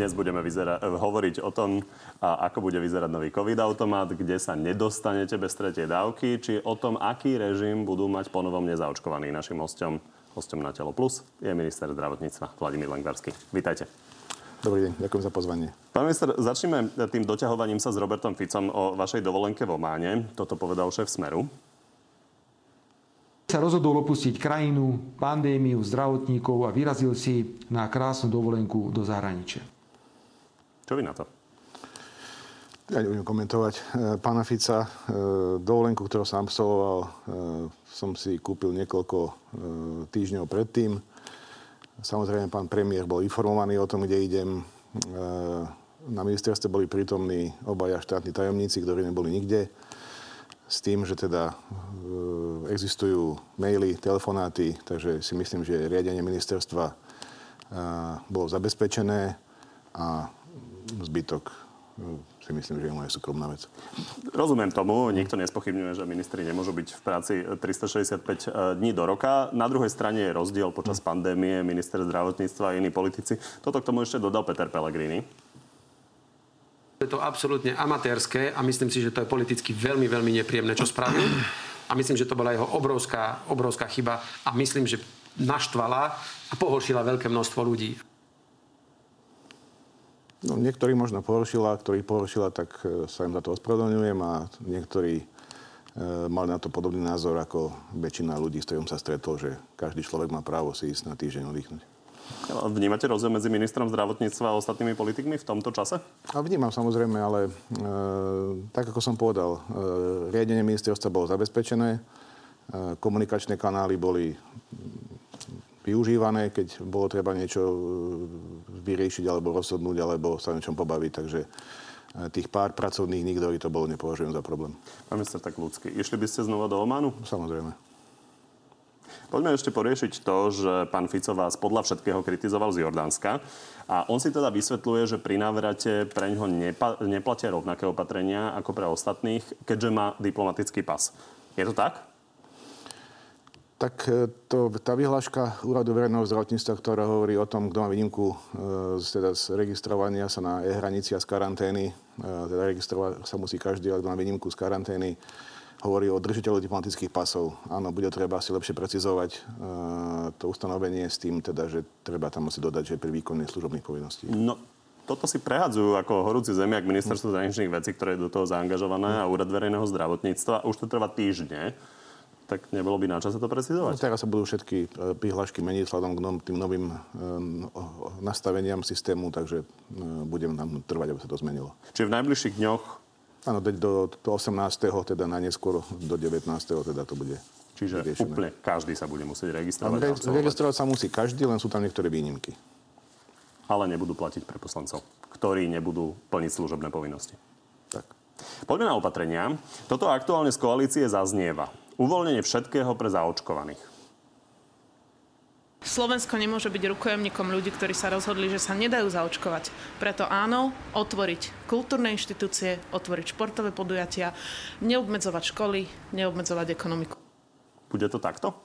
Dnes budeme vyzera- hovoriť o tom, ako bude vyzerať nový COVID-automat, kde sa nedostanete bez tretej dávky, či o tom, aký režim budú mať ponovom nezaočkovaní našim hostom. Hostom na Telo Plus je minister zdravotníctva Vladimír Lengvarský. Vítajte. Dobrý deň, ďakujem za pozvanie. Pán minister, začneme tým doťahovaním sa s Robertom Ficom o vašej dovolenke v Ománe. Toto povedal šéf Smeru sa rozhodol opustiť krajinu, pandémiu, zdravotníkov a vyrazil si na krásnu dovolenku do zahraničia. Čo vy na to? Ja nebudem komentovať e, pána Fica. E, dovolenku, ktorú som absolvoval, e, som si kúpil niekoľko týždňov predtým. Samozrejme, pán premiér bol informovaný o tom, kde idem. Na ministerstve boli prítomní obaja štátni tajomníci, ktorí neboli nikde s tým, že teda existujú maily, telefonáty, takže si myslím, že riadenie ministerstva bolo zabezpečené a zbytok e, si myslím, že je moja súkromná vec. Rozumiem tomu, nikto nespochybňuje, že ministri nemôžu byť v práci 365 dní do roka. Na druhej strane je rozdiel počas pandémie, minister zdravotníctva a iní politici. Toto k tomu ešte dodal Peter Pellegrini. Je to absolútne amatérske a myslím si, že to je politicky veľmi, veľmi nepríjemné, čo spravil. A myslím, že to bola jeho obrovská, obrovská chyba a myslím, že naštvala a pohoršila veľké množstvo ľudí. No, niektorí možno pohoršila, ktorí pohoršila, tak e, sa im za to ospravedlňujem a niektorí e, mali na to podobný názor ako väčšina ľudí, s ktorým sa stretol, že každý človek má právo si ísť na týždeň oddychnúť. Vnímate rozdiel medzi ministrom zdravotníctva a ostatnými politikmi v tomto čase? A vnímam samozrejme, ale e, tak ako som povedal, e, riadenie ministerstva bolo zabezpečené, e, komunikačné kanály boli využívané, keď bolo treba niečo e, vyriešiť alebo rozhodnúť, alebo sa niečom pobaviť. Takže e, tých pár pracovných dní, ktorí to bolo, nepovažujem za problém. Pán minister, tak ľudský. Išli by ste znova do Ománu? Samozrejme. Poďme ešte poriešiť to, že pán Fico vás podľa všetkého kritizoval z Jordánska. A on si teda vysvetľuje, že pri návrate pre ňoho nepa- neplatia rovnaké opatrenia ako pre ostatných, keďže má diplomatický pas. Je to tak? Tak e, to, tá vyhláška Úradu verejného zdravotníctva, ktorá hovorí o tom, kto má výnimku e, teda z registrovania sa na e-hranici a z karantény, e, teda registrovať sa musí každý, ale kto má výnimku z karantény, hovorí o držiteľu diplomatických pasov. Áno, bude treba si lepšie precizovať uh, to ustanovenie s tým, teda, že treba tam asi dodať, že pri výkone služobných povinností. No, toto si prehadzujú ako horúci zemiak ministerstvo zahraničných vecí, ktoré je do toho zaangažované a úrad verejného zdravotníctva. Už to trvá týždne. Tak nebolo by na čase to precizovať? No, teraz sa budú všetky e, prihlášky meniť vzhľadom k tým novým um, nastaveniam systému, takže um, budem tam trvať, aby sa to zmenilo. Čiže v najbližších dňoch Áno, do, do 18. teda na neskôr do 19. teda to bude Čiže riešené. úplne každý sa bude musieť registrovať. Re, registrovať sa musí každý, len sú tam niektoré výnimky. Ale nebudú platiť pre poslancov, ktorí nebudú plniť služobné povinnosti. Tak. Poďme na opatrenia. Toto aktuálne z koalície zaznieva. Uvoľnenie všetkého pre zaočkovaných. Slovensko nemôže byť rukojemníkom ľudí, ktorí sa rozhodli, že sa nedajú zaočkovať. Preto áno, otvoriť kultúrne inštitúcie, otvoriť športové podujatia, neobmedzovať školy, neobmedzovať ekonomiku. Bude to takto?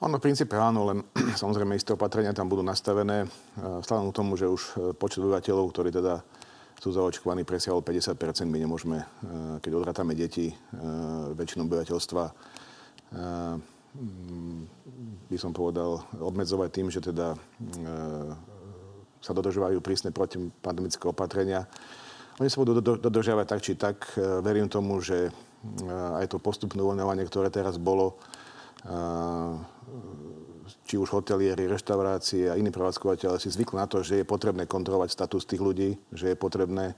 Ono v princípe áno, len samozrejme isté opatrenia tam budú nastavené. Vzhľadom k tomu, že už e, počet obyvateľov, ktorí teda sú zaočkovaní, presiahol 50% my nemôžeme, e, keď odrátame deti, e, väčšinu obyvateľstva by som povedal, obmedzovať tým, že teda sa dodržovajú prísne protipandemické opatrenia. Oni sa budú dodržiavať tak či tak. Verím tomu, že aj to postupné uvoľňovanie, ktoré teraz bolo, či už hotelieri, reštaurácie a iní prevádzkovateľe si zvykli na to, že je potrebné kontrolovať status tých ľudí, že je potrebné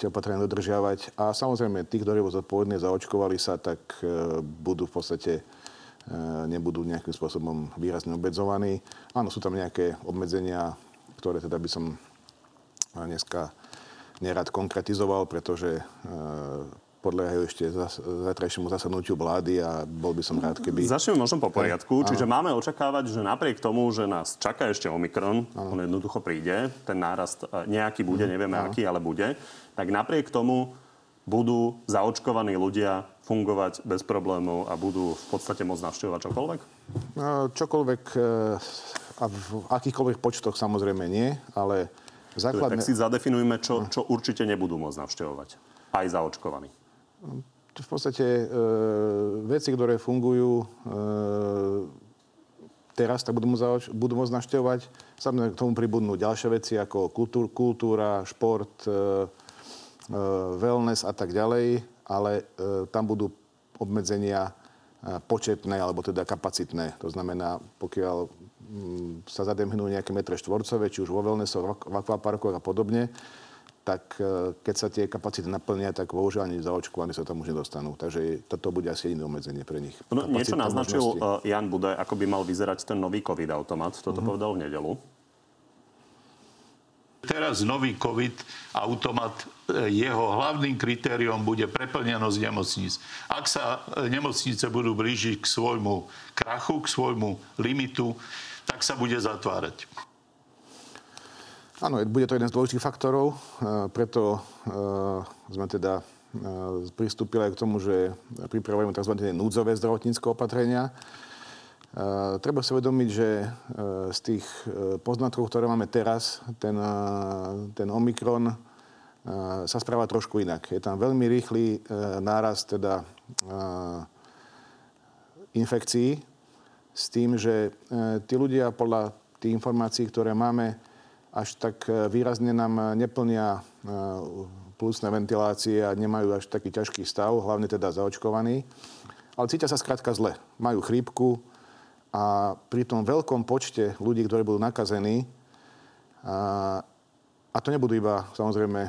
tie opatrenia dodržiavať. A samozrejme, tí, ktorí zodpovedne zaočkovali sa, tak budú v podstate E, nebudú nejakým spôsobom výrazne obmedzovaní. Áno, sú tam nejaké obmedzenia, ktoré teda by som dneska nerad konkretizoval, pretože podľahajú ešte zajtrajšiemu zasadnutiu vlády a bol by som rád, keby... Začneme možno po poriadku. Čiže máme očakávať, že napriek tomu, že nás čaká ešte Omikron, ano. on jednoducho príde, ten nárast e, nejaký bude, mhm. nevieme ano. aký, ale bude, tak napriek tomu budú zaočkovaní ľudia fungovať bez problémov a budú v podstate môcť navštevovať čokoľvek? No, čokoľvek e, a v akýchkoľvek počtoch samozrejme nie, ale Základne... Tak si zadefinujme, čo, čo určite nebudú môcť navštevovať. Aj zaočkovaní. V podstate e, veci, ktoré fungujú e, teraz, tak budú, môcť, budú môcť navštevovať. Samozrejme k tomu pribudnú ďalšie veci ako kultúr, kultúra, šport, e, e, wellness a tak ďalej, ale e, tam budú obmedzenia e, početné alebo teda kapacitné. To znamená, pokiaľ m, mm, sa zademhnú nejaké metre štvorcové, či už vo wellnessoch, v akvaparkoch a podobne, tak e, keď sa tie kapacity naplnia, tak bohužiaľ ani zaočkovaní sa tam už nedostanú. Takže toto bude asi jediné obmedzenie pre nich. No, niečo naznačil možnosti. E, Jan Budaj, ako by mal vyzerať ten nový COVID-automat. Toto uh-huh. povedal v nedelu. Teraz nový COVID-automat, e, jeho hlavným kritériom bude preplnenosť nemocníc. Ak sa nemocnice budú blížiť k svojmu krachu, k svojmu limitu, tak sa bude zatvárať. Áno, bude to jeden z dôležitých faktorov, preto sme teda pristúpili aj k tomu, že pripravujeme tzv. núdzové zdravotnícke opatrenia. Treba si uvedomiť, že z tých e, poznatkov, ktoré máme teraz, ten, ten Omikron sa správa trošku inak. Je tam veľmi rýchly e, náraz teda infekcií s tým, že e, tí ľudia podľa tých informácií, ktoré máme, až tak e, výrazne nám e, neplnia e, plusné ventilácie a nemajú až taký ťažký stav, hlavne teda zaočkovaní. Ale cítia sa skrátka zle. Majú chrípku a pri tom veľkom počte ľudí, ktorí budú nakazení, a, a to nebudú iba samozrejme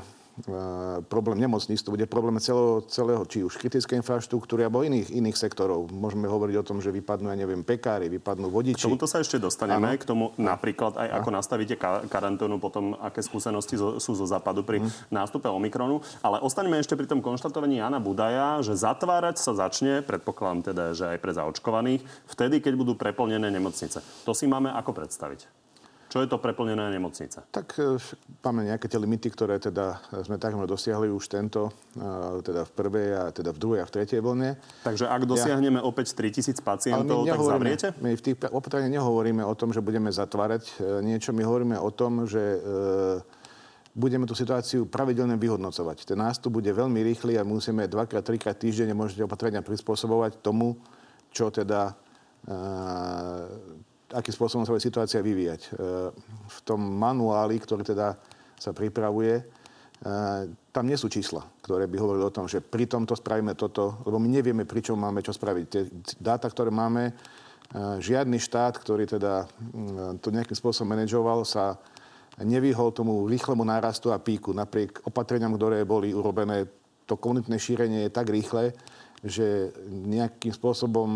problém nemocníc, to bude problém celého, celého či už kritickej infraštruktúry alebo iných, iných sektorov. Môžeme hovoriť o tom, že vypadnú, ja neviem, pekári, vypadnú vodiči. K tomuto sa ešte dostaneme, ano. k tomu napríklad aj ako nastavíte karanténu, potom aké skúsenosti zo, sú zo západu pri hmm. nástupe Omikronu. Ale ostaňme ešte pri tom konštatovaní Jana Budaja, že zatvárať sa začne, predpokladám teda, že aj pre zaočkovaných, vtedy, keď budú preplnené nemocnice. To si máme ako predstaviť? Čo je to preplnené nemocnice? Tak e, máme nejaké tie limity, ktoré teda sme takmer dosiahli už tento, e, teda v prvej a teda v druhej a v tretej vlne. Takže ak dosiahneme ja, opäť 3000 pacientov, tak zavriete? My v tých opatreniach nehovoríme o tom, že budeme zatvárať e, niečo. My hovoríme o tom, že budeme tú situáciu pravidelne vyhodnocovať. Ten nástup bude veľmi rýchly a musíme dvakrát, trikrát týždenne môžete opatrenia prispôsobovať tomu, čo teda akým spôsobom sa bude situácia vyvíjať. E, v tom manuáli, ktorý teda sa pripravuje, e, tam nie sú čísla, ktoré by hovorili o tom, že pri tomto spravíme toto, lebo my nevieme, pri čom máme čo spraviť. Tie dáta, ktoré máme, e, žiadny štát, ktorý teda to nejakým spôsobom manažoval, sa nevyhol tomu rýchlemu nárastu a píku. Napriek opatreniam, ktoré boli urobené, to komunitné šírenie je tak rýchle, že nejakým spôsobom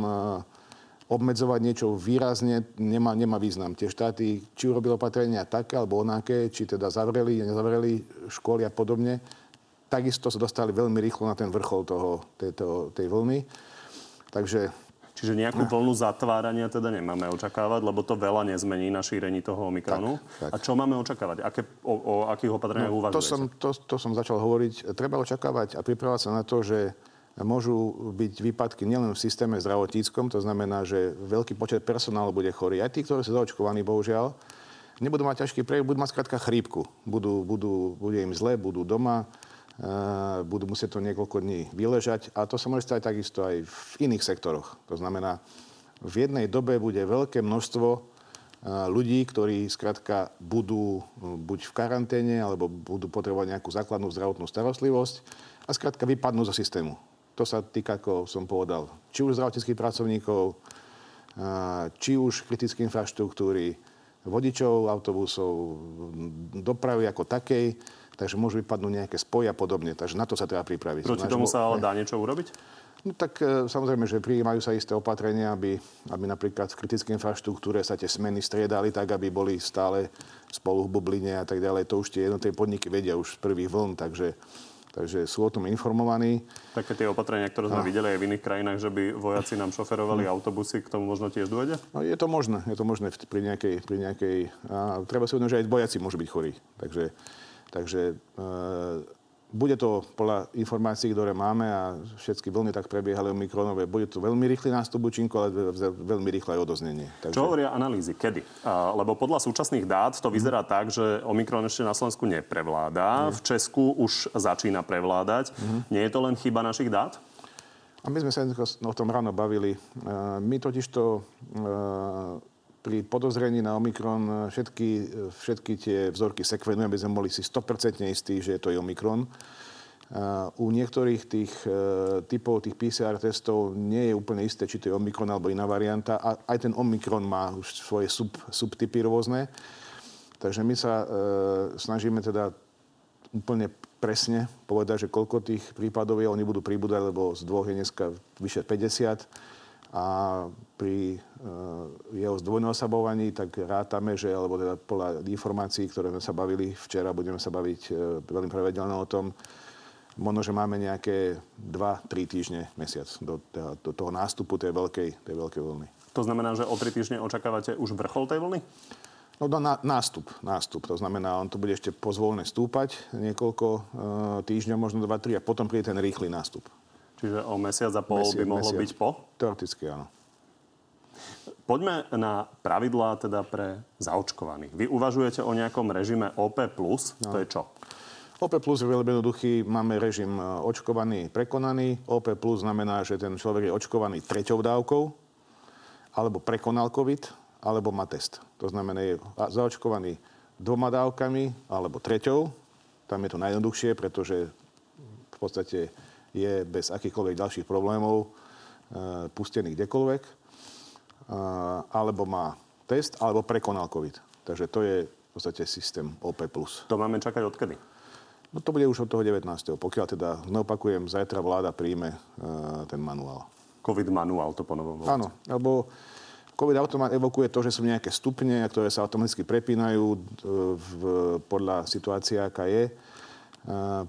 obmedzovať niečo výrazne nemá, nemá význam. Tie štáty, či urobili opatrenia také alebo onaké, či teda zavreli, nezavreli školy a podobne, takisto sa dostali veľmi rýchlo na ten vrchol toho, tejto, tej vlny. Takže Čiže nejakú vlnu zatvárania teda nemáme očakávať, lebo to veľa nezmení na šírení toho Omikronu. Tak, tak. A čo máme očakávať? Aké, o, o akých opatreniach no, uvažujete? To som, to, to som začal hovoriť. Treba očakávať a pripravovať sa na to, že môžu byť výpadky nielen v systéme zdravotníckom, to znamená, že veľký počet personálu bude chorý. Aj tí, ktorí sú zaočkovaní, bohužiaľ, nebudú mať ťažký prejak, budú mať skrátka chrípku. Budú, budú, bude im zle, budú doma, uh, budú musieť to niekoľko dní vyležať. A to sa môže stať takisto aj v iných sektoroch. To znamená, v jednej dobe bude veľké množstvo uh, ľudí, ktorí skrátka budú uh, buď v karanténe, alebo budú potrebovať nejakú základnú zdravotnú starostlivosť a skrátka vypadnú zo systému. To sa týka, ako som povedal, či už zdravotníckých pracovníkov, či už kritické infraštruktúry, vodičov autobusov, dopravy ako takej, takže môžu vypadnúť nejaké spoje a podobne. Takže na to sa treba pripraviť. Proti tomu sa ale dá niečo urobiť? No tak e, samozrejme, že prijímajú sa isté opatrenia, aby, aby napríklad v kritickej infraštruktúre sa tie smeny striedali tak, aby boli stále spolu v bubline a tak ďalej. To už tie jednotlivé podniky vedia už z prvých vln, takže Takže sú o tom informovaní. Také tie opatrenia, ktoré sme a... videli aj v iných krajinách, že by vojaci nám šoferovali autobusy, k tomu možno tiež dôjde? No, je to možné, je to možné pri nejakej... Pri nejakej a treba si uvedomiť, že aj vojaci môžu byť chorí. Takže, takže e, bude to podľa informácií, ktoré máme a všetky vlny tak prebiehali omikronové, bude to veľmi rýchly nástup účinku, ale veľmi rýchle aj odoznenie. Takže... Čo hovoria analýzy? Kedy? Lebo podľa súčasných dát to vyzerá mm. tak, že omikron ešte na Slovensku neprevláda. Nie. V Česku už začína prevládať. Mm. Nie je to len chyba našich dát? A my sme sa o tom ráno bavili. My totiž to pri podozrení na Omikron všetky, všetky tie vzorky sekvenujeme, aby sme boli si 100% istí, že to je Omikron. U niektorých tých e, typov tých PCR testov nie je úplne isté, či to je Omikron alebo iná varianta. A aj ten Omikron má už svoje sub, subtypy rôzne. Takže my sa e, snažíme teda úplne presne povedať, že koľko tých prípadov je. Oni budú pribúdať, lebo z dvoch je dneska vyše 50 a pri uh, jeho zdvojnásobovaní tak rátame, že, alebo teda podľa informácií, ktoré sme sa bavili včera, budeme sa baviť uh, veľmi pravidelne o tom, možno, že máme nejaké 2-3 týždne, mesiac do, teda, do toho nástupu tej veľkej, tej veľkej vlny. To znamená, že o 3 týždne očakávate už vrchol tej vlny? No, na, nástup, nástup. To znamená, on to bude ešte pozvolne stúpať niekoľko uh, týždňov, možno 2-3 a potom príde ten rýchly nástup. Čiže o mesiac a pol mesiac, by mohlo mesiac. byť po? Teoreticky áno. Poďme na pravidlá teda pre zaočkovaných. Vy uvažujete o nejakom režime OP+, no. to je čo? OP plus je veľmi jednoduchý. Máme režim e, očkovaný, prekonaný. OP plus znamená, že ten človek je očkovaný treťou dávkou, alebo prekonal COVID, alebo má test. To znamená, je zaočkovaný dvoma dávkami, alebo treťou. Tam je to najjednoduchšie, pretože v podstate je bez akýchkoľvek ďalších problémov e, pustený kdekoľvek, e, alebo má test, alebo prekonal COVID. Takže to je v podstate systém OP+. To máme čakať odkedy? No to bude už od toho 19. Pokiaľ teda, neopakujem, zajtra vláda príjme uh, ten manuál. COVID manuál to ponovom volá. Áno, lebo COVID automat evokuje to, že sú nejaké stupne, ktoré sa automaticky prepínajú v, podľa situácie, aká je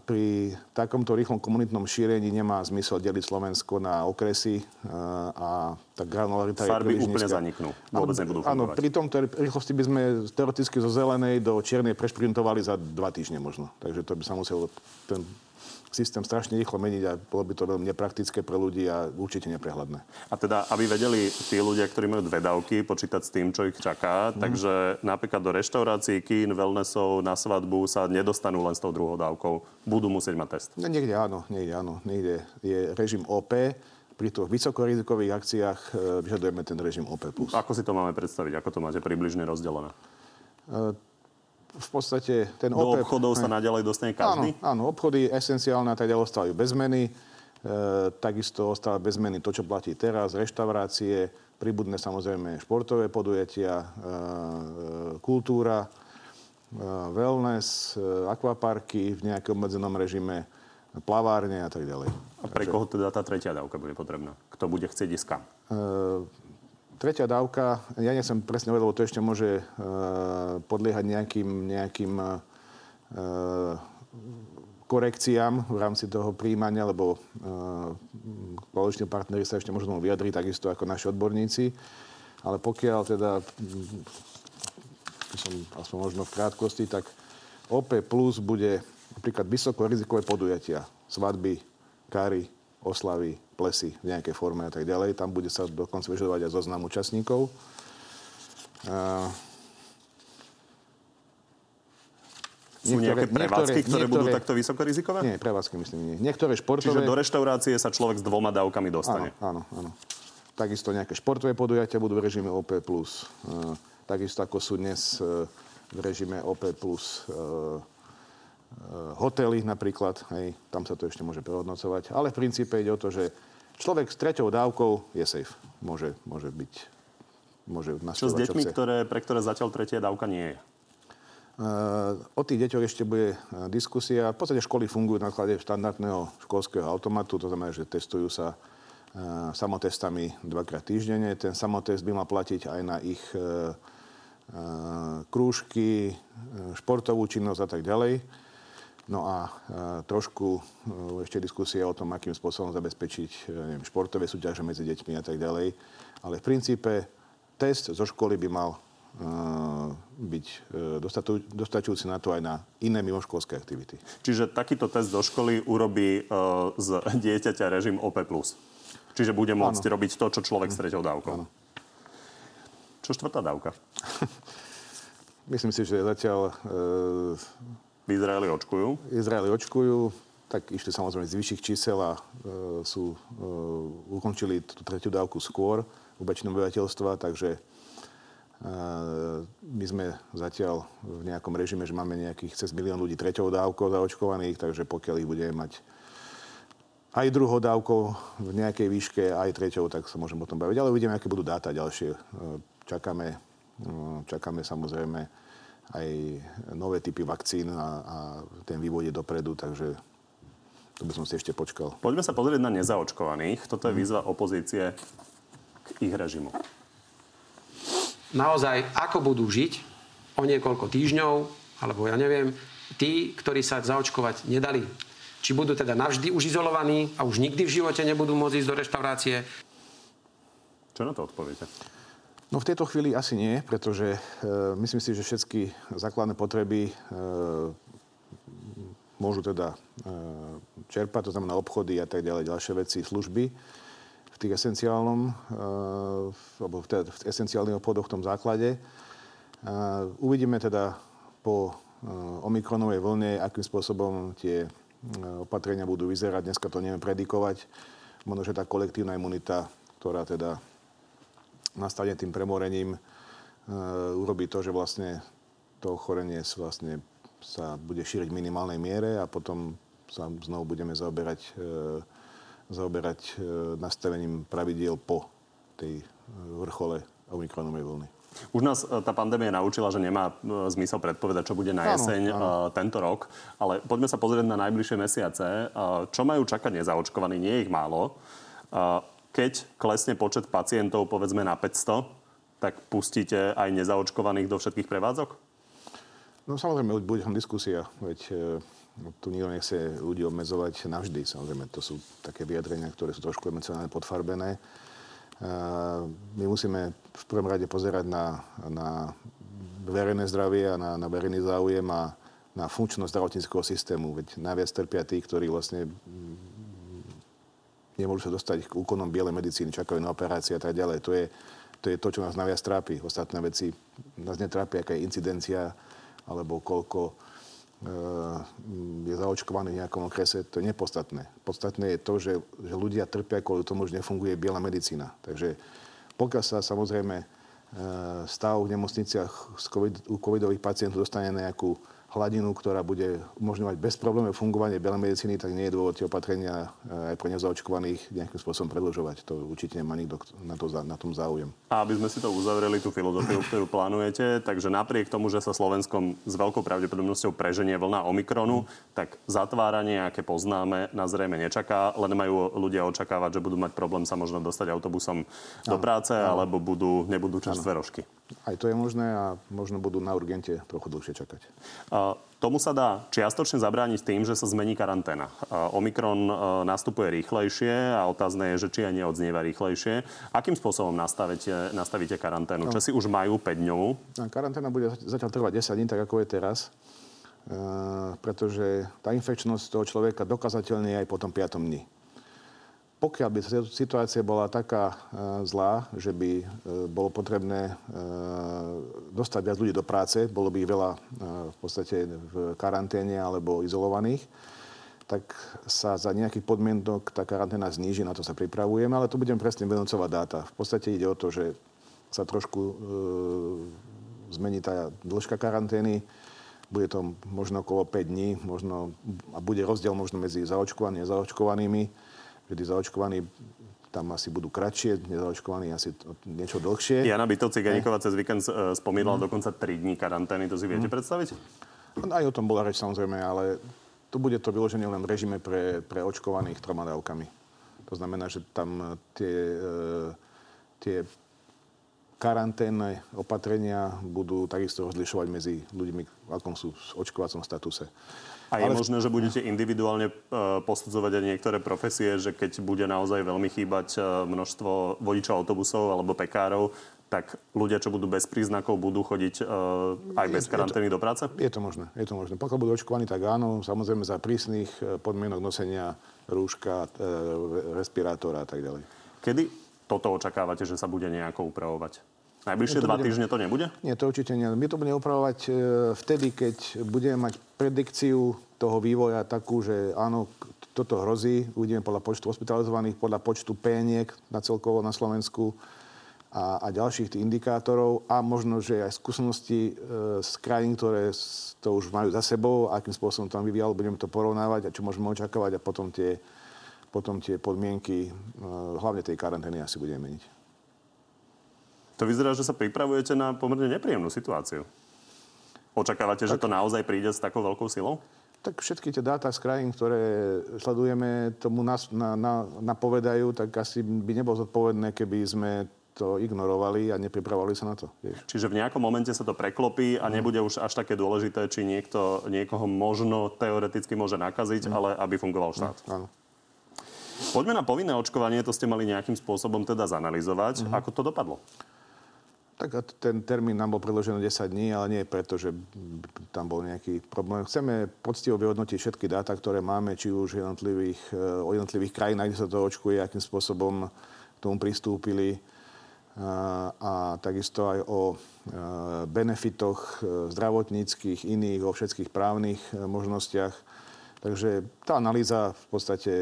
pri takomto rýchlom komunitnom šírení nemá zmysel deliť Slovensko na okresy a tá granularita Farby je úplne zaniknú. Vôbec nebudú fungovať. Áno, pri tomto rýchlosti by sme teoreticky zo zelenej do čiernej prešprintovali za dva týždne možno. Takže to by sa musel ten systém strašne rýchlo meniť a bolo by to veľmi nepraktické pre ľudí a určite neprehľadné. A teda, aby vedeli tí ľudia, ktorí majú dve dávky, počítať s tým, čo ich čaká, mm. takže napríklad do reštaurácií, kín, wellnessov, na svadbu sa nedostanú len s tou druhou dávkou. Budú musieť mať test. No, niekde áno, niekde áno. Niekde je režim OP, pri tých vysokorizikových akciách e, vyžadujeme ten režim OP+. Ako si to máme predstaviť? Ako to máte približne rozdelené? V podstate ten Do OPEP... obchodov sa naďalej dostane každý? Áno, áno obchody esenciálne a tak ďalej ostávajú bez zmeny. E, takisto ostáva bez zmeny to, čo platí teraz, reštaurácie, pribudne samozrejme športové podujatia, e, e, kultúra, e, wellness, e, akvaparky v nejakom obmedzenom režime, plavárne a tak ďalej. A pre Takže... koho teda tá tretia dávka bude potrebná? Kto bude chcieť ísť kam? E, Tretia dávka, ja som presne vedel, lebo to ešte môže uh, podliehať nejakým, nejakým uh, korekciám v rámci toho príjmania, lebo uh, koaliční partnery sa ešte možno vyjadriť takisto ako naši odborníci. Ale pokiaľ teda, som aspoň možno v krátkosti, tak OP plus bude napríklad vysokorizikové podujatia, svadby, kary, oslavy, plesy v nejakej forme a tak ďalej. Tam bude sa dokonca vyžadovať aj zoznam účastníkov. Sú niektoré, nejaké prevádzky, ktoré niektoré, budú takto vysokorizikové? Nie, prevádzky myslím nie. Niektoré športové... Čiže do reštaurácie sa človek s dvoma dávkami dostane? Áno, áno, áno. Takisto nejaké športové podujatia budú v režime OP+. takisto ako sú dnes e, v režime OP+. Eh, hotely napríklad, hej, tam sa to ešte môže prehodnocovať. Ale v princípe ide o to, že človek s treťou dávkou je safe. Môže, môže byť môže Čo s deťmi, čo ktoré, pre ktoré zatiaľ tretia dávka nie je? Uh, o tých deťoch ešte bude uh, diskusia. V podstate školy fungujú na základe štandardného školského automatu, to znamená, že testujú sa samotestami dvakrát týždenne. Ten samotest by mal platiť aj na ich krúžky, športovú činnosť a tak ďalej. No a e, trošku e, ešte diskusie o tom, akým spôsobom zabezpečiť e, neviem, športové súťaže medzi deťmi a tak ďalej. Ale v princípe test zo školy by mal byť e, dostačujúci na to aj na iné mimoškolské aktivity. Čiže takýto test do školy urobí z dieťaťa režim OP+. Čiže bude môcť ano. robiť to, čo človek s treťou dávkou. Ano. Čo štvrtá dávka? Myslím si, že zatiaľ... E... V Izraeli očkujú? Izraeli očkujú, tak išli samozrejme z vyšších čísel a e, sú, e, ukončili tú tretiu dávku skôr u väčšinu obyvateľstva, takže e, my sme zatiaľ v nejakom režime, že máme nejakých cez milión ľudí treťou dávkou zaočkovaných, takže pokiaľ ich budeme mať aj druhou dávkou v nejakej výške, aj treťou, tak sa môžeme o tom baviť. Ale uvidíme, aké budú dáta ďalšie. E, čakáme, e, čakáme samozrejme aj nové typy vakcín a, a ten vývoj je dopredu, takže to by som si ešte počkal. Poďme sa pozrieť na nezaočkovaných. Toto je výzva opozície k ich režimu. Naozaj, ako budú žiť o niekoľko týždňov, alebo ja neviem, tí, ktorí sa zaočkovať nedali, či budú teda navždy už izolovaní a už nikdy v živote nebudú môcť ísť do reštaurácie. Čo na to odpoviete? No v tejto chvíli asi nie, pretože e, myslím si, že všetky základné potreby e, môžu teda e, čerpať, to znamená obchody a tak ďalej, ďalšie veci, služby v tých esenciálnom, e, alebo v, teda, v esenciálnych obchodoch v tom základe. E, uvidíme teda po e, omikronovej vlne, akým spôsobom tie opatrenia budú vyzerať. Dneska to neviem predikovať. Možno, že tá kolektívna imunita, ktorá teda nastane tým premorením, e, urobí to, že vlastne to ochorenie vlastne sa bude šíriť v minimálnej miere a potom sa znovu budeme zaoberať, e, zaoberať e, nastavením pravidiel po tej vrchole omikronovej vlny. Už nás tá pandémia naučila, že nemá zmysel predpovedať, čo bude na jeseň áno, áno. Tento rok. Ale poďme sa pozrieť na najbližšie mesiace. Čo majú čakať nezaočkovaní? Nie je ich málo. Keď klesne počet pacientov, povedzme na 500, tak pustíte aj nezaočkovaných do všetkých prevádzok? No samozrejme, bude tam diskusia. Veď tu nikto nechce ľudí obmedzovať navždy. Samozrejme, to sú také vyjadrenia, ktoré sú trošku emocionálne podfarbené. My musíme v prvom rade pozerať na, na verejné zdravie a na, na verejný záujem a na funkčnosť zdravotníckého systému. Veď najviac trpia tí, ktorí vlastne nemôžu sa dostať k úkonom bielej medicíny, čakajú na operácie a tak ďalej. To je, to je to, čo nás najviac trápi. Ostatné veci nás netrápia, aká je incidencia, alebo koľko Eh, je zaočkovaný v nejakom okrese, to je nepodstatné. Podstatné je to, že, že ľudia trpia kvôli tomu, že nefunguje biela medicína. Takže pokiaľ sa samozrejme eh, stav v nemocniciach u covidových pacientov dostane nejakú hladinu, ktorá bude umožňovať bezproblémové fungovanie bielej medicíny, tak nie je dôvod tie opatrenia eh, aj pre nezaočkovaných nejakým spôsobom predlžovať. To určite nemá nikto na, to, na tom záujem. A aby sme si to uzavreli, tú filozofiu, ktorú plánujete, takže napriek tomu, že sa Slovenskom s veľkou pravdepodobnosťou preženie vlna Omikronu, mm. tak zatváranie, aké poznáme, na zrejme nečaká, len majú ľudia očakávať, že budú mať problém sa možno dostať autobusom do práce, ano. alebo budú, nebudú čerstvé rožky. Aj to je možné a možno budú na urgente trochu dlhšie čakať. Tomu sa dá čiastočne zabrániť tým, že sa zmení karanténa. Omikron nastupuje rýchlejšie a otázne je, že či aj neodznieva rýchlejšie. Akým spôsobom nastavíte, nastavíte karanténu? No. Čo si už majú 5 dňovú? Karanténa bude zatiaľ trvať 10 dní, tak ako je teraz. pretože tá infekčnosť toho človeka dokazateľne je aj po tom 5. dni. Pokiaľ by situácia bola taká e, zlá, že by e, bolo potrebné e, dostať viac ľudí do práce, bolo by ich veľa v podstate v karanténe alebo izolovaných, tak sa za nejakých podmienok tá karanténa zníži, na to sa pripravujeme, ale to budem presne vynúcovať dáta. V podstate ide o to, že sa trošku e, zmení tá dĺžka karantény, bude to možno okolo 5 dní, možno, a bude rozdiel možno medzi zaočkovanými a zaočkovanými tí zaočkovaní tam asi budú kratšie, nezaočkovaní asi niečo dlhšie. Jana Bytovci Ganíková cez víkend e, spomínala mm. dokonca 3 dní karantény. To si viete mm. predstaviť? Aj o tom bola reč samozrejme, ale tu bude to vyloženie len v režime pre, pre očkovaných troma dávkami. To znamená, že tam tie, e, tie karanténne opatrenia budú takisto rozlišovať medzi ľuďmi, v akom sú v očkovacom statuse. A je Ale... možné, že budete individuálne uh, posudzovať aj niektoré profesie, že keď bude naozaj veľmi chýbať uh, množstvo vodičov autobusov alebo pekárov, tak ľudia, čo budú bez príznakov, budú chodiť uh, aj bez karantény do práce? Je to možné, je to možné. Pokiaľ budú očkovaní, tak áno, samozrejme za prísnych e, podmienok nosenia rúška, e, respirátora a tak ďalej. Kedy toto očakávate, že sa bude nejako upravovať? Najbližšie dva bude... týždne to nebude? Nie, to určite nie. My to budeme upravovať e, vtedy, keď budeme mať predikciu toho vývoja takú, že áno, toto hrozí. Uvidíme podľa počtu hospitalizovaných, podľa počtu péniek na celkovo na Slovensku a, a ďalších tých indikátorov a možno, že aj skúsenosti e, z krajín, ktoré to už majú za sebou, akým spôsobom tam vyvíjalo, budeme to porovnávať a čo môžeme očakávať a potom tie, potom tie podmienky, e, hlavne tej karantény asi budeme meniť. To vyzerá, že sa pripravujete na pomerne nepríjemnú situáciu. Očakávate, tak, že to naozaj príde s takou veľkou silou? Tak všetky tie dáta z krajín, ktoré sledujeme, tomu nás, na, na, napovedajú, tak asi by nebolo zodpovedné, keby sme to ignorovali a nepripravovali sa na to. Vieš. Čiže v nejakom momente sa to preklopí a mm. nebude už až také dôležité, či niekto, niekoho možno teoreticky môže nakaziť, mm. ale aby fungoval štát. Mm, áno. Poďme na povinné očkovanie, to ste mali nejakým spôsobom teda zanalizovať. Mm. Ako to dopadlo? Tak ten termín nám bol predložený 10 dní, ale nie preto, že tam bol nejaký problém. Chceme poctivo vyhodnotiť všetky dáta, ktoré máme, či už jednotlivých, eh, o jednotlivých krajinách, kde sa to očkuje, akým spôsobom k tomu pristúpili a takisto aj o e, benefitoch e, zdravotníckých, iných, o všetkých právnych e, možnostiach. Takže tá analýza v podstate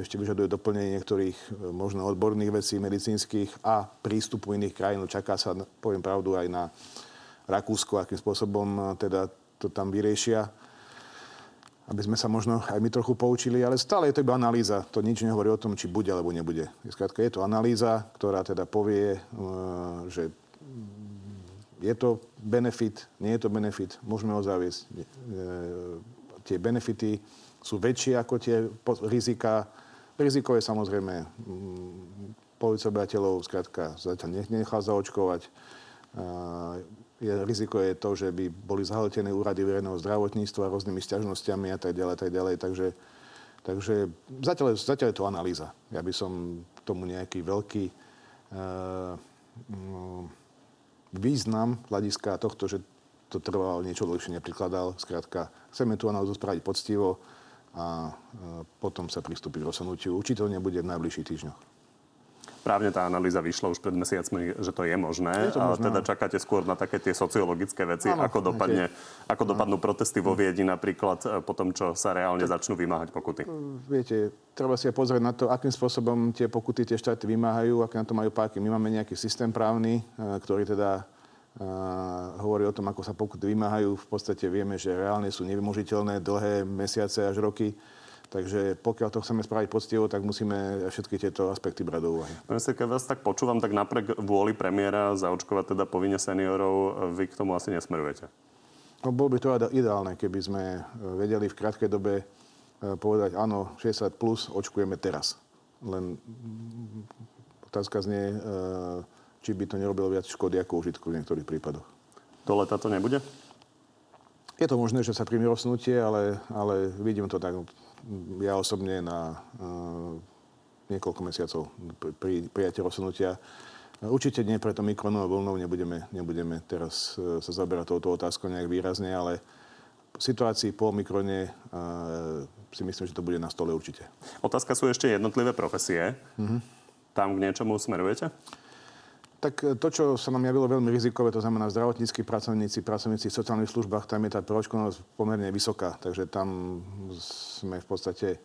ešte vyžaduje doplnenie niektorých možno odborných vecí medicínskych a prístupu iných krajín. Čaká sa, poviem pravdu, aj na Rakúsko, akým spôsobom teda to tam vyriešia aby sme sa možno aj my trochu poučili, ale stále je to iba analýza. To nič nehovorí o tom, či bude alebo nebude. Skrátka, je to analýza, ktorá teda povie, e, že je to benefit, nie je to benefit, môžeme ho zaviesť. E, tie benefity sú väčšie ako tie rizika. Riziko je samozrejme polovica obyvateľov, skrátka, zatiaľ nechá zaočkovať je, riziko je to, že by boli zahltené úrady verejného zdravotníctva rôznymi stiažnosťami a tak ďalej, tak ďalej. Takže, takže zatiaľ, zatiaľ je to analýza. Ja by som tomu nejaký veľký uh, význam hľadiska tohto, že to trvalo niečo dlhšie, neprikladal. Skrátka, chceme tú analýzu spraviť poctivo a uh, potom sa pristúpiť k rozhodnutiu. Určite to nebude v najbližších týždňoch. Právne tá analýza vyšla už pred mesiacmi, že to je možné. Je to možné. A teda čakáte skôr na také tie sociologické veci, ano, ako, dopadne, ako dopadnú protesty vo Viedi napríklad e, po tom, čo sa reálne tak, začnú vymáhať pokuty. Viete, treba si aj pozrieť na to, akým spôsobom tie pokuty tie štáty vymáhajú, aké na to majú páky. My máme nejaký systém právny, e, ktorý teda hovorí o tom, ako sa pokuty vymáhajú. V podstate vieme, že reálne sú nevymožiteľné dlhé mesiace až roky. Takže pokiaľ to chceme spraviť poctivo, tak musíme všetky tieto aspekty brať do úvahy. Minister, keď vás tak počúvam, tak napriek vôli premiéra zaočkovať teda povinne seniorov, vy k tomu asi nesmerujete. No, bolo by to ideálne, keby sme e, vedeli v krátkej dobe e, povedať, áno, 60 plus očkujeme teraz. Len otázka znie, e, či by to nerobilo viac škody ako užitku v niektorých prípadoch. Do leta to nebude? Je to možné, že sa príjme rozsunutie, ale, ale vidím to tak ja osobne na uh, niekoľko mesiacov pri prijatie rozhodnutia. Určite nie preto mikronovou vlnou nebudeme, nebudeme teraz uh, sa zaberať touto otázkou nejak výrazne, ale v situácii po mikrone uh, si myslím, že to bude na stole určite. Otázka sú ešte jednotlivé profesie. Mm-hmm. Tam k niečomu smerujete? Tak e, to, čo sa nám javilo veľmi rizikové, to znamená zdravotníckí pracovníci, pracovníci v sociálnych službách, tam je tá proočkovanosť pomerne vysoká. Takže tam sme v podstate e,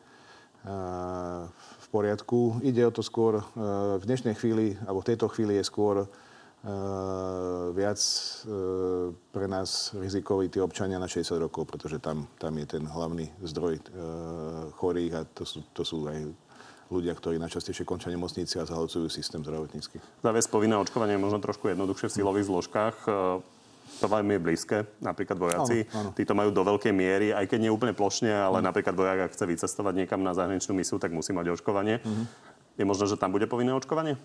v poriadku. Ide o to skôr, e, v dnešnej chvíli, alebo v tejto chvíli je skôr viac pre nás rizikový tí občania na 60 rokov, pretože tam, tam je ten hlavný zdroj chorých a to sú, to sú aj ľudia, ktorí najčastejšie končia nemocnici a zahalcujú systém zdravotnícky. Zaviesť povinné očkovanie je možno trošku jednoduchšie v silových zložkách. E, to vám je blízke, napríklad vojaci. Áno, áno. Tí to majú do veľkej miery, aj keď nie úplne plošne, ale mm. napríklad vojak, ak chce vycestovať niekam na zahraničnú misiu, tak musí mať očkovanie. Mm. Je možné, že tam bude povinné očkovanie?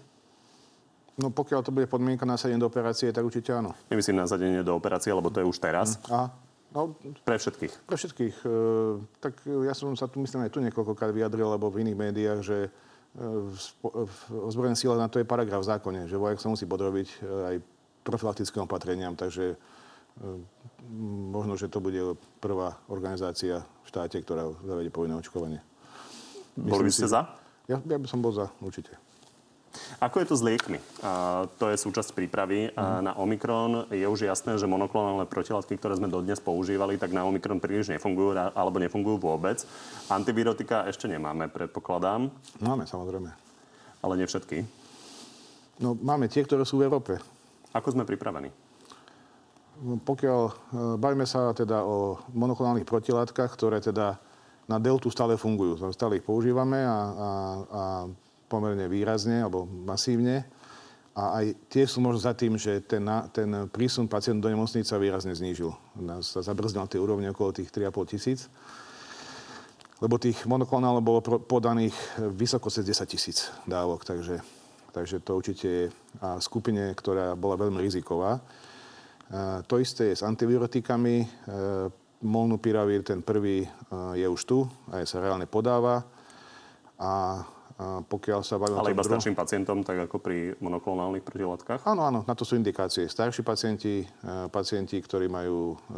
No pokiaľ to bude podmienka nasadenie do operácie, tak určite áno. Nemyslím nasadenie do operácie, lebo to je už teraz. Mm. Aha. No, pre všetkých. Pre všetkých. E, tak ja som sa tu, myslím, aj tu niekoľkokrát vyjadril, alebo v iných médiách, že v, spo- v ozbrojených sílach na to je paragraf v zákone, že vojak sa musí podrobiť e, aj profilaktickým opatreniam, takže e, možno, že to bude prvá organizácia v štáte, ktorá zavede povinné očkovanie. Boli by ste si- za? Ja, ja by som bol za, určite. Ako je to s liekmi? A to je súčasť prípravy a na Omikron. Je už jasné, že monoklonálne protilátky, ktoré sme dodnes používali, tak na Omikron príliš nefungujú alebo nefungujú vôbec. Antivirotika ešte nemáme, predpokladám, Máme, samozrejme. ale nie všetky. No, máme tie, ktoré sú v Európe. Ako sme pripravení? No, Pokiaľ e, bavíme sa teda o monoklonálnych protilátkach, ktoré teda na deltu stále fungujú. Stále ich používame a, a, a pomerne výrazne alebo masívne. A aj tie sú možno za tým, že ten, ten prísun pacientov do nemocnice výrazne znížil. Nás sa zabrzdil na tej úrovni okolo tých 3,5 tisíc. Lebo tých monoklonálov bolo podaných vysoko cez 10 tisíc dávok. Takže, takže to určite je a skupine, ktorá bola veľmi riziková. E, To isté je s antivirotikami. E, Molnupiravir, ten prvý, e, je už tu, aj sa reálne podáva. A a pokiaľ sa bavíme Ale iba druhom- starším pacientom, tak ako pri monoklonálnych protilátkach? Áno, áno, na to sú indikácie. Starší pacienti, e, pacienti, ktorí majú e,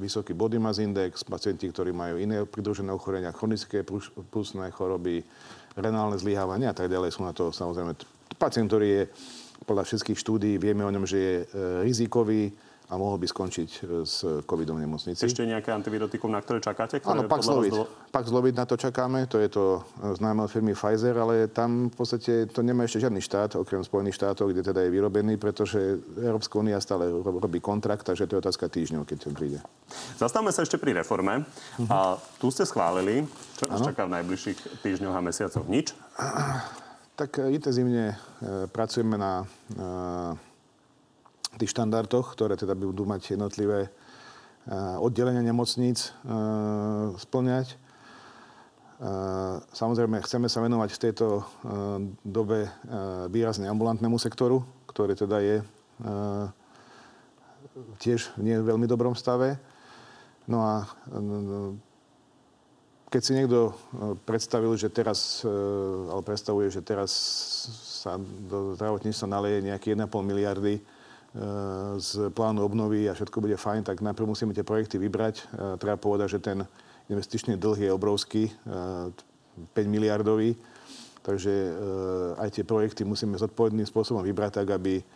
vysoký body mass index, pacienti, ktorí majú iné pridružené ochorenia, chronické pulsné choroby, renálne zlyhávanie a tak ďalej sú na to samozrejme. Pacient, ktorý je podľa všetkých štúdií, vieme o ňom, že je e, rizikový a mohol by skončiť e, s covidom v nemocnici. Ešte nejaké antivirotikum, na ktoré čakáte? Ktoré Áno, Paxlovid. dlho- Paxlovid na to čakáme, to je to známe od firmy Pfizer, ale tam v podstate to nemá ešte žiadny štát, okrem Spojených štátov, kde teda je vyrobený, pretože Európska únia stále ro- robí kontrakt, takže to je otázka týždňov, keď to príde. Zastavme sa ešte pri reforme. A tu ste schválili, čo nás čaká v najbližších týždňoch a mesiacoch? Nič? Tak intenzívne e, pracujeme na e, tých štandardoch, ktoré teda budú mať jednotlivé e, oddelenia nemocníc e, splňať. E, Samozrejme, chceme sa venovať v tejto dobe výrazne ambulantnému sektoru, ktorý teda je tiež v nie veľmi dobrom stave. No a keď si niekto predstavil, že teraz, alebo predstavuje, že teraz sa do zdravotníctva naleje nejaké 1,5 miliardy z plánu obnovy a všetko bude fajn, tak najprv musíme tie projekty vybrať. E, Treba povedať, že ten investičný dlh je obrovský, e, 5 miliardový. Takže e, aj tie projekty musíme zodpovedným spôsobom vybrať tak, aby,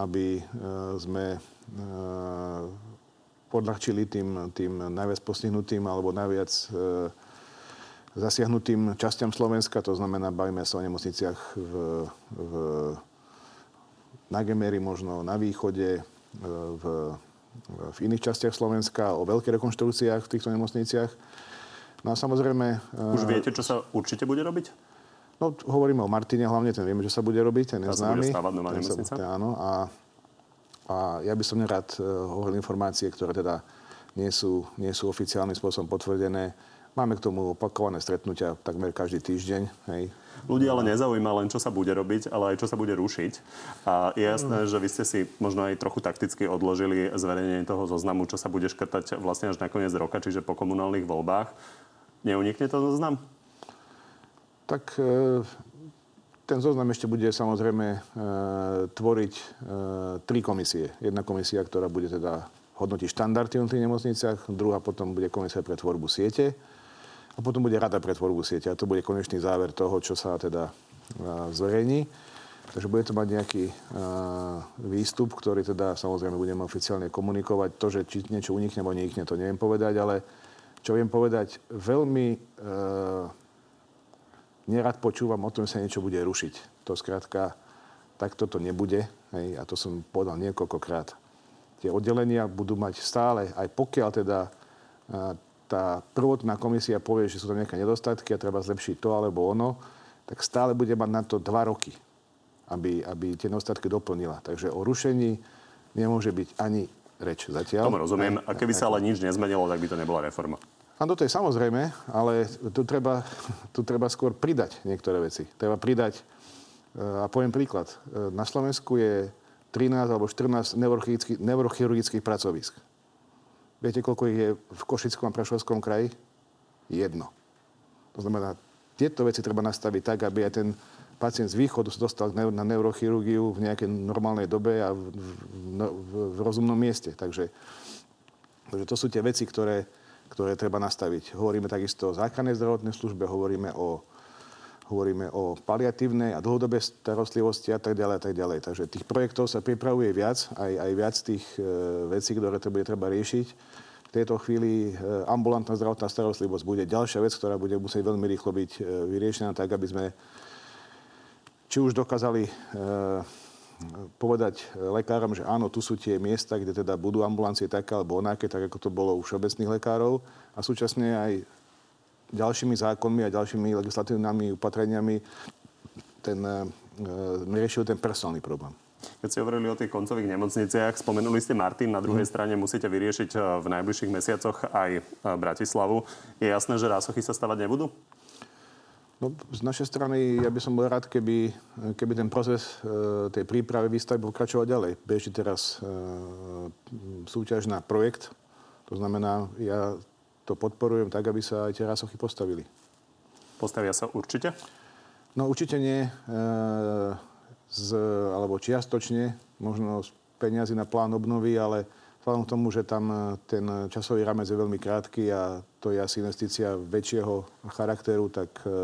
aby e, sme e, podľahčili tým, tým najviac postihnutým alebo najviac e, zasiahnutým častiam Slovenska. To znamená, bavíme sa o nemocniciach v, v, na Gemery, možno na východe, e, v, v iných častiach Slovenska, o veľkých rekonštrukciách v týchto nemocniciach. No a samozrejme... e, Už viete, čo sa určite bude robiť? No, hovoríme o Martine hlavne, ten vieme, že sa bude robiť, ten je známy. Ten sa- Áno, a, a ja by som nerád uh, hovoril informácie, ktoré teda nie sú, nie sú oficiálnym spôsobom potvrdené. Máme k tomu opakované stretnutia takmer každý týždeň. Hej. Ľudí ale nezaujíma len, čo sa bude robiť, ale aj čo sa bude rušiť. A je jasné, že vy ste si možno aj trochu takticky odložili zverejnenie toho zoznamu, čo sa bude škrtať vlastne až na koniec roka, čiže po komunálnych voľbách. Neunikne to zoznam? Tak e, ten zoznam ešte bude samozrejme e, tvoriť e, tri komisie. Jedna komisia, ktorá bude teda hodnotiť štandardy v tých nemocniciach, druhá potom bude komisia pre tvorbu siete a potom bude rada pre tvorbu siete a to bude konečný záver toho, čo sa teda zverejní. Takže bude to mať nejaký e, výstup, ktorý teda samozrejme budeme oficiálne komunikovať. To, že či niečo unikne alebo neunikne, to neviem povedať, ale čo viem povedať, veľmi e, nerad počúvam o tom, že sa niečo bude rušiť. To skrátka, tak toto nebude. Hej, a to som povedal niekoľkokrát. Tie oddelenia budú mať stále, aj pokiaľ teda a, tá prvotná komisia povie, že sú tam nejaké nedostatky a treba zlepšiť to alebo ono, tak stále bude mať na to dva roky, aby, aby tie nedostatky doplnila. Takže o rušení nemôže byť ani reč zatiaľ. Tomu rozumiem. A keby sa ale nič nezmenilo, tak by to nebola reforma. Áno, to je samozrejme, ale tu treba, tu treba skôr pridať niektoré veci. Treba pridať, e, a poviem príklad, E, na Slovensku je 13 alebo 14 neurochirurgických, neurochirurgických pracovisk. Viete, koľko ich je v Košickom a Prešovskom kraji? Jedno. To znamená tieto veci treba nastaviť tak, aby aj ten pacient z východu sa dostal na neurochirurgiu v nejakej normálnej dobe a v, v, v, v rozumnom mieste. Takže, takže to sú tie veci, ktoré, ktoré treba nastaviť. Hovoríme takisto o záchrannej zdravotnej službe, hovoríme o, hovoríme o paliatívnej a dlhodobej starostlivosti a tak ďalej a tak ďalej. Takže tých projektov sa pripravuje viac, aj, aj viac tých e, vecí, ktoré to bude treba riešiť. V tejto chvíli e, ambulantná zdravotná starostlivosť bude ďalšia vec, ktorá bude musieť veľmi rýchlo byť e, vyriešená tak, aby sme či už dokázali e, povedať lekárom, že áno, tu sú tie miesta, kde teda budú ambulancie také alebo onaké, tak ako to bolo u všeobecných lekárov a súčasne aj ďalšími zákonmi a ďalšími legislatívnymi upatreniami ten, e, riešil ten personálny problém. Keď ste hovorili o tých koncových nemocniciach, spomenuli ste Martin, na druhej mm. strane musíte vyriešiť e, v najbližších mesiacoch aj e, Bratislavu. Je jasné, že rásochy sa stavať nebudú? No, z našej strany ja by som bol rád, keby, keby ten proces e, tej prípravy výstavby pokračoval ďalej. Beží teraz e, súťaž na projekt. To znamená, ja to podporujem tak, aby sa aj tie rásochy postavili. Postavia sa určite? No určite nie. E, z, alebo čiastočne, možno z peniazy na plán obnovy, ale vzhľadom k tomu, že tam e, ten časový ramec je veľmi krátky a to je asi investícia väčšieho charakteru, tak e, e,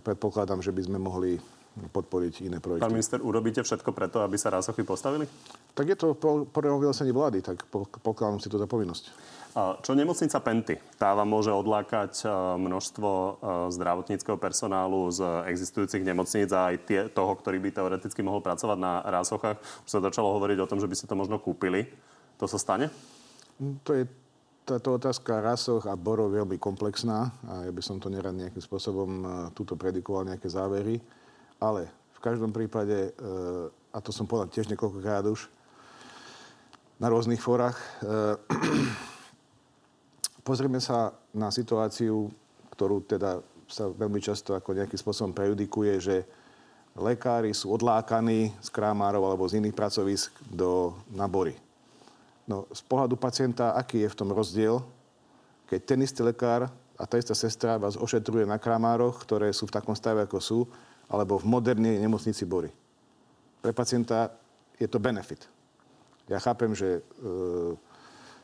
predpokladám, že by sme mohli podporiť iné projekty. Pán minister, urobíte všetko preto, aby sa rásochy postavili? Tak je to po prvom vyhlásení vlády, tak pokladám si to za povinnosť. Čo nemocnica Penty? Tá vám môže odlákať množstvo zdravotníckého personálu z existujúcich nemocníc a aj tie, toho, ktorý by teoreticky mohol pracovať na rásochách. Už sa začalo hovoriť o tom, že by ste to možno kúpili. To sa stane? To je táto otázka rasoch a borov veľmi komplexná a ja by som to nerad nejakým spôsobom túto predikoval nejaké závery. Ale v každom prípade, a to som povedal tiež niekoľkokrát už, na rôznych fórach, Pozrieme sa na situáciu, ktorú teda sa veľmi často ako nejakým spôsobom prejudikuje, že lekári sú odlákaní z krámárov alebo z iných pracovisk do nabory. No, z pohľadu pacienta, aký je v tom rozdiel, keď ten istý lekár a tá istá sestra vás ošetruje na kramároch, ktoré sú v takom stave, ako sú, alebo v modernej nemocnici Bory. Pre pacienta je to benefit. Ja chápem, že e,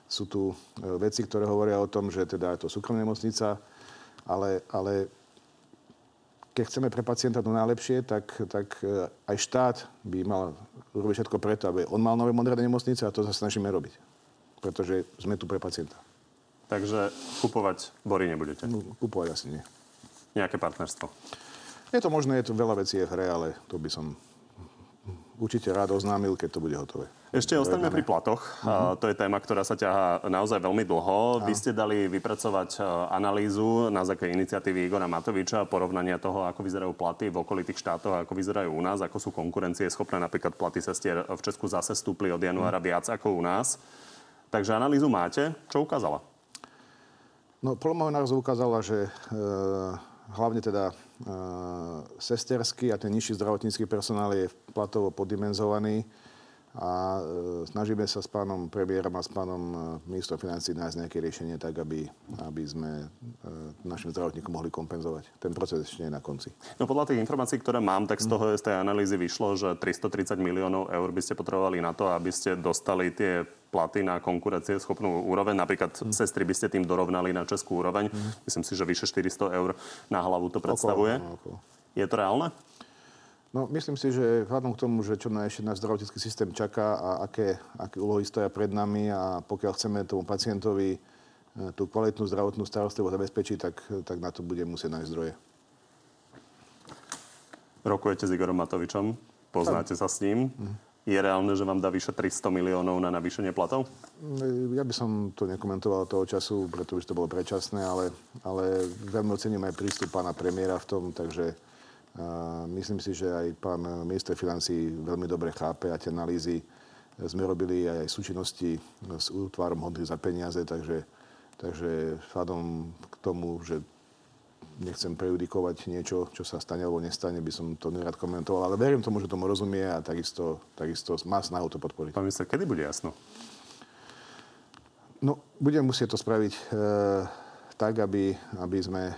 sú tu e, veci, ktoré hovoria o tom, že teda je to súkromná nemocnica, ale, ale keď chceme pre pacienta to najlepšie, tak, tak e, aj štát by mal urobiť všetko preto, aby on mal nové moderné nemocnice a to sa snažíme robiť. Pretože sme tu pre pacienta. Takže kupovať bory nebudete? No, kupovať asi nie. Nejaké partnerstvo? Je to možné, je to veľa vecí je v hre, ale to by som určite rád oznámil, keď to bude hotové. Ešte ostaňme pri platoch. Uh-huh. To je téma, ktorá sa ťahá naozaj veľmi dlho. Vy ste dali vypracovať analýzu na základe iniciatívy Igora Matoviča, porovnania toho, ako vyzerajú platy v okolitých štátoch, ako vyzerajú u nás, ako sú konkurencie schopné. Napríklad platy sestier v Česku zase stúpli od januára viac ako u nás. Takže analýzu máte. Čo ukázala? No, podľa môjho názoru ukázala, že e, hlavne teda e, sesterský a ten nižší zdravotnícky personál je platovo poddimenzovaný a e, snažíme sa s pánom premiérom a s pánom e, ministrom financí nájsť nejaké riešenie tak, aby, aby sme e, našim zdravotníkom mohli kompenzovať. Ten proces ešte nie je na konci. No podľa tých informácií, ktoré mám, tak z toho z tej analýzy vyšlo, že 330 miliónov eur by ste potrebovali na to, aby ste dostali tie platy na schopnú úroveň. Napríklad mm. sestry by ste tým dorovnali na českú úroveň. Mm. Myslím si, že vyše 400 eur na hlavu to predstavuje. Okolo, okolo. Je to reálne? No, myslím si, že vzhľadom k tomu, že čo na ešte náš zdravotnícky systém čaká a aké, aké úlohy stoja pred nami a pokiaľ chceme tomu pacientovi e, tú kvalitnú zdravotnú starostlivosť zabezpečiť, tak, tak na to bude musieť nájsť zdroje. Rokujete s Igorom Matovičom? Poznáte sa s ním? Mhm. Je reálne, že vám dá vyše 300 miliónov na navýšenie platov? Ja by som to nekomentoval toho času, pretože to bolo predčasné, ale, ale veľmi ocením aj prístup pána premiéra v tom, takže Myslím si, že aj pán minister financí veľmi dobre chápe a tie analýzy sme robili aj v súčinnosti s útvarom hodný za peniaze, takže, takže vzhľadom k tomu, že nechcem prejudikovať niečo, čo sa stane alebo nestane, by som to nerad komentoval, ale verím tomu, že tomu rozumie a takisto, takisto má snahu to podporiť. Pán minister, kedy bude jasno? No, budem musieť to spraviť e, tak, aby, aby sme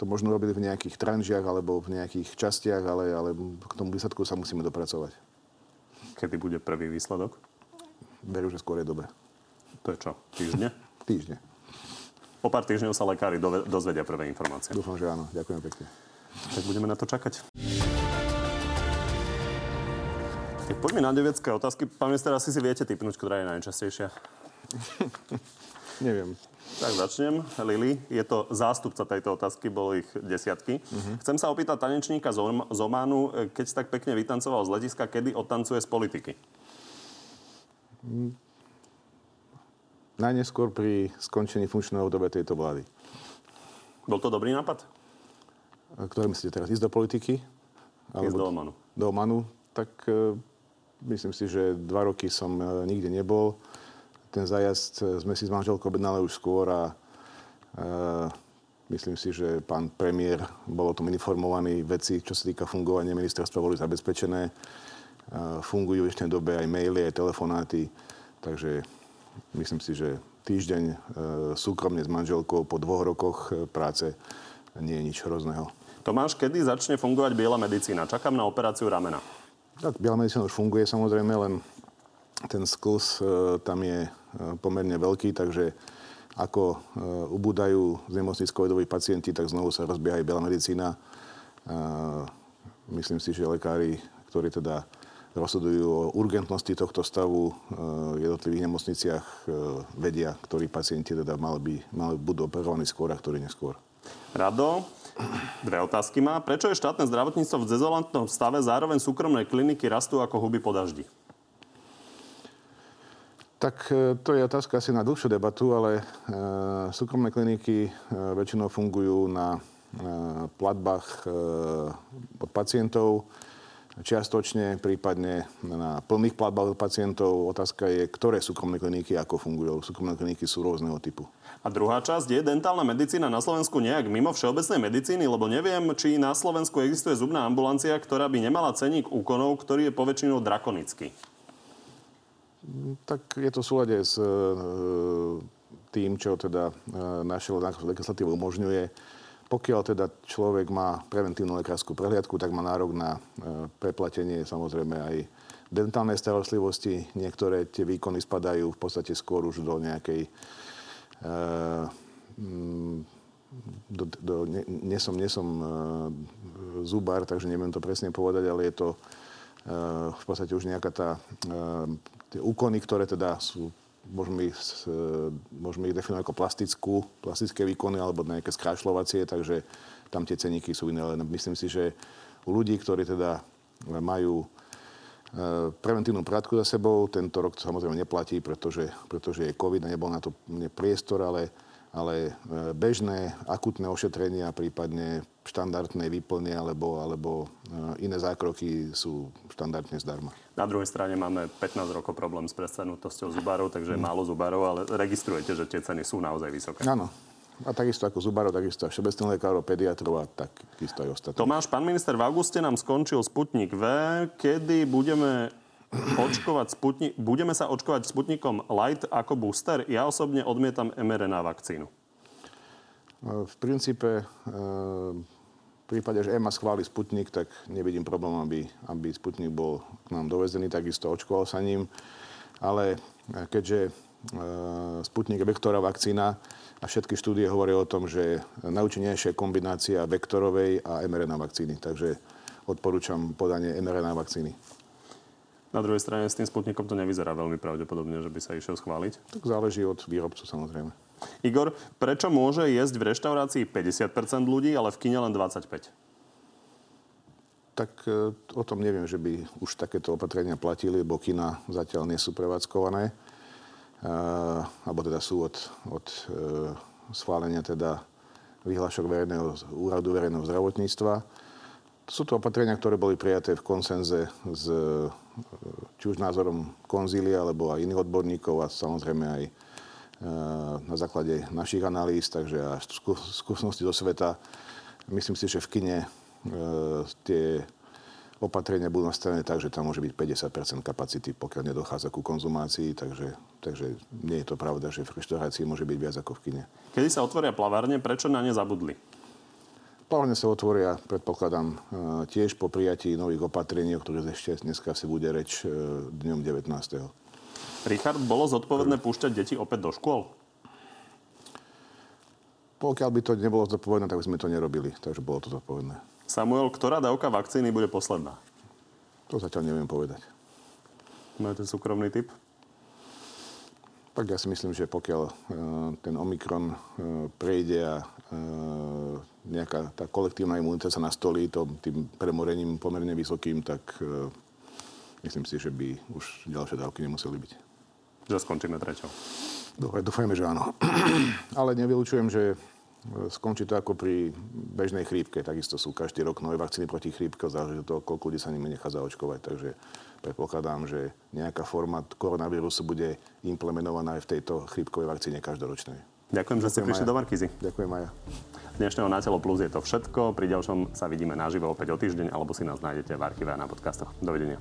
to možno robili v nejakých tranžiach alebo v nejakých častiach, ale, ale k tomu výsledku sa musíme dopracovať. Kedy bude prvý výsledok? Verím, že skôr je dobre. To je čo? Týždne? Týždne. Po pár týždňov sa lekári dozvedia prvé informácie. Dúfam, že áno. Ďakujem pekne. Tak budeme na to čakať. Tak poďme na devecké otázky. Pán minister, asi si viete typnúť, ktorá je najčastejšia. Neviem. Tak začnem. Lili, je to zástupca tejto otázky, bolo ich desiatky. Uh-huh. Chcem sa opýtať tanečníka z Ománu, keď tak pekne vytancoval z letiska, kedy odtancuje z politiky? Najneskôr pri skončení funkčného obdobia tejto vlády. Bol to dobrý nápad? Ktoré myslíte teraz? Ísť do politiky? Ísť do Omanu. Do Omanu? Tak e, myslím si, že dva roky som e, nikde nebol. Ten zajazd e, sme si s manželkou objednali už skôr a e, myslím si, že pán premiér bol o tom informovaný. Veci, čo sa týka fungovania ministerstva, boli zabezpečené. E, fungujú v dnešnej dobe aj maily, aj telefonáty. Takže myslím si, že týždeň súkromne s manželkou po dvoch rokoch práce nie je nič hrozného. Tomáš, kedy začne fungovať biela medicína? Čakám na operáciu ramena. Tak, biela medicína už funguje samozrejme, len ten sklz tam je pomerne veľký, takže ako ubúdajú z nemocnic covidoví pacienti, tak znovu sa rozbieha aj medicína. Myslím si, že lekári, ktorí teda rozhodujú o urgentnosti tohto stavu v jednotlivých nemocniciach, vedia, ktorí pacienti teda mali, by, mali budú operovaní skôr a ktorí neskôr. Rado, dve otázky má. Prečo je štátne zdravotníctvo v dezolantnom stave, zároveň súkromné kliniky rastú ako huby po daždi? Tak e, to je otázka asi na dlhšiu debatu, ale e, súkromné kliniky e, väčšinou fungujú na e, platbách e, od pacientov čiastočne, prípadne na plných platbách od pacientov. Otázka je, ktoré súkromné kliniky ako fungujú. Súkromné kliniky sú rôzneho typu. A druhá časť je dentálna medicína na Slovensku nejak mimo všeobecnej medicíny, lebo neviem, či na Slovensku existuje zubná ambulancia, ktorá by nemala ceník úkonov, ktorý je poväčšinou drakonický. Tak je to v súlade s e, tým, čo teda e, naša legislatíva umožňuje pokiaľ teda človek má preventívnu lekárskú prehliadku, tak má nárok na e, preplatenie samozrejme aj dentálnej starostlivosti. Niektoré tie výkony spadajú v podstate skôr už do nejakej... E, mm, do, do, nie, nie som, nie som e, zubár, takže neviem to presne povedať, ale je to v podstate už nejaká tá... tie úkony, ktoré teda sú môžeme ich, môžeme ich definovať ako plastickú, plastické výkony alebo nejaké skrášľovacie, takže tam tie ceníky sú iné. Ale myslím si, že u ľudí, ktorí teda majú e, preventívnu prátku za sebou, tento rok samozrejme neplatí, pretože, pretože je COVID a nebol na to priestor, ale ale e, bežné akutné ošetrenia, prípadne štandardné výplny alebo, alebo e, iné zákroky sú štandardne zdarma. Na druhej strane máme 15 rokov problém s presadnutosťou zubárov, takže je málo zubárov, ale registrujete, že tie ceny sú naozaj vysoké. Áno. A takisto ako zubárov, takisto aj všeobecných lekárov, pediatrov a takisto aj ostatní. Tomáš, pán minister, v auguste nám skončil Sputnik V. Kedy budeme očkovať Sputnik, budeme sa očkovať Sputnikom Light ako booster? Ja osobne odmietam mRNA vakcínu. V princípe, e, v prípade, že EMA schváli Sputnik, tak nevidím problém, aby, aby Sputnik bol k nám dovezený, takisto očkoval sa ním. Ale e, keďže e, Sputnik je vektorová vakcína a všetky štúdie hovoria o tom, že najúčinnejšia je kombinácia vektorovej a mRNA vakcíny. Takže odporúčam podanie mRNA vakcíny. Na druhej strane s tým Sputnikom to nevyzerá veľmi pravdepodobne, že by sa išiel schváliť. Tak záleží od výrobcu samozrejme. Igor, prečo môže jesť v reštaurácii 50% ľudí, ale v kine len 25%? Tak e, o tom neviem, že by už takéto opatrenia platili, lebo kina zatiaľ nie sú prevádzkované. E, alebo teda sú od, od e, schválenia teda vyhlášok verejného, úradu verejného zdravotníctva. Sú to opatrenia, ktoré boli prijaté v konsenze s či už názorom konzília alebo aj iných odborníkov a samozrejme aj e, na základe našich analýz, takže a skúsenosti do sveta. Myslím si, že v kine e, tie opatrenia budú nastavené tak, že tam môže byť 50% kapacity, pokiaľ nedochádza ku konzumácii, takže, takže nie je to pravda, že v reštaurácii môže byť viac ako v kine. Kedy sa otvoria plavárne, prečo na ne zabudli? Plavárne sa otvoria, predpokladám, e, tiež po prijatí nových opatrení, o ktorých ešte dneska si bude reč e, dňom 19. Richard, bolo zodpovedné púšťať deti opäť do škôl? Pokiaľ by to nebolo zodpovedné, tak by sme to nerobili, takže bolo to zodpovedné. Samuel, ktorá dávka vakcíny bude posledná? To zatiaľ neviem povedať. Máte súkromný typ? Tak ja si myslím, že pokiaľ uh, ten Omikron prejde a nejaká tá kolektívna imunita sa nastolí to, tým premorením pomerne vysokým, tak uh, myslím si, že by už ďalšie dávky nemuseli byť. Že skončíme treťou. Dobre, dúfajme, že áno. Ale nevylučujem, že Skončí to ako pri bežnej chrípke. Takisto sú každý rok nové vakcíny proti chrípke, záleží od toho, koľko ľudí sa nimi nechá zaočkovať. Takže predpokladám, že nejaká forma koronavírusu bude implementovaná aj v tejto chrípkovej vakcíne každoročnej. Ďakujem, že ste prišli do Markizy. Ďakujem, Maja. Dnešného Na telo plus je to všetko. Pri ďalšom sa vidíme naživo opäť o týždeň, alebo si nás nájdete v archíve a na podcastoch. Dovidenia.